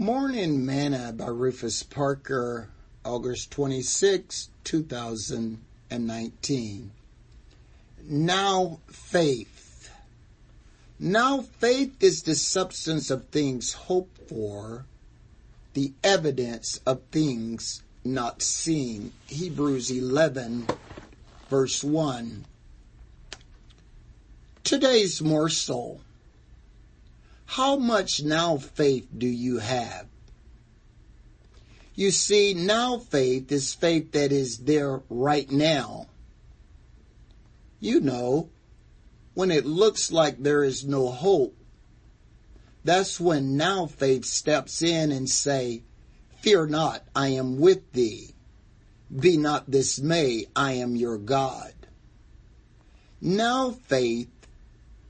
Morning Manna by Rufus Parker, August 26, 2019. Now faith. Now faith is the substance of things hoped for, the evidence of things not seen. Hebrews 11, verse 1. Today's morsel. How much now faith do you have? You see, now faith is faith that is there right now. You know, when it looks like there is no hope, that's when now faith steps in and say, fear not, I am with thee. Be not dismayed, I am your God. Now faith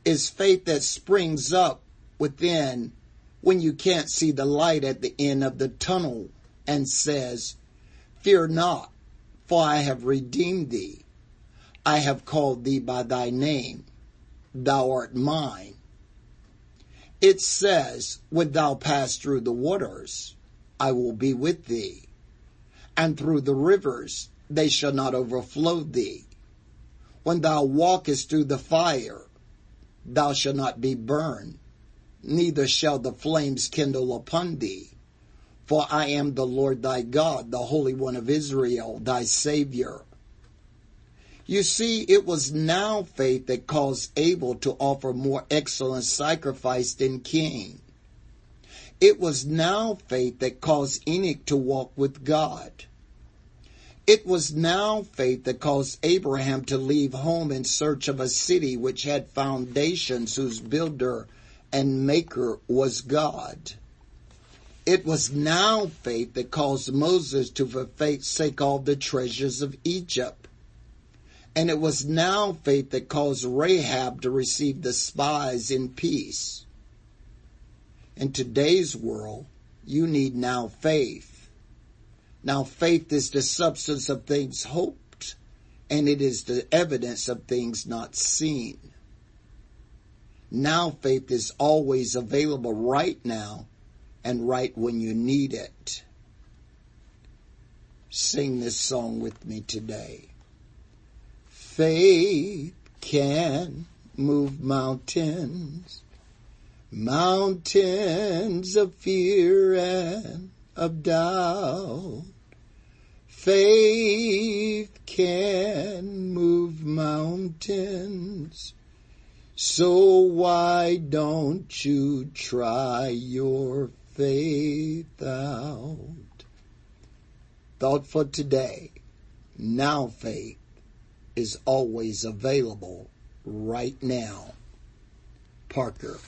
is faith that springs up within when you can't see the light at the end of the tunnel and says, Fear not, for I have redeemed thee. I have called thee by thy name. Thou art mine. It says, When thou pass through the waters, I will be with thee. And through the rivers, they shall not overflow thee. When thou walkest through the fire, thou shalt not be burned neither shall the flames kindle upon thee. For I am the Lord thy God, the Holy One of Israel, thy Savior. You see, it was now faith that caused Abel to offer more excellent sacrifice than Cain. It was now faith that caused Enoch to walk with God. It was now faith that caused Abraham to leave home in search of a city which had foundations whose builder and maker was God. It was now faith that caused Moses to forsake all the treasures of Egypt. And it was now faith that caused Rahab to receive the spies in peace. In today's world, you need now faith. Now faith is the substance of things hoped, and it is the evidence of things not seen. Now faith is always available right now and right when you need it. Sing this song with me today. Faith can move mountains, mountains of fear and of doubt. Faith can move mountains so why don't you try your faith out? Thought for today. Now faith is always available right now. Parker.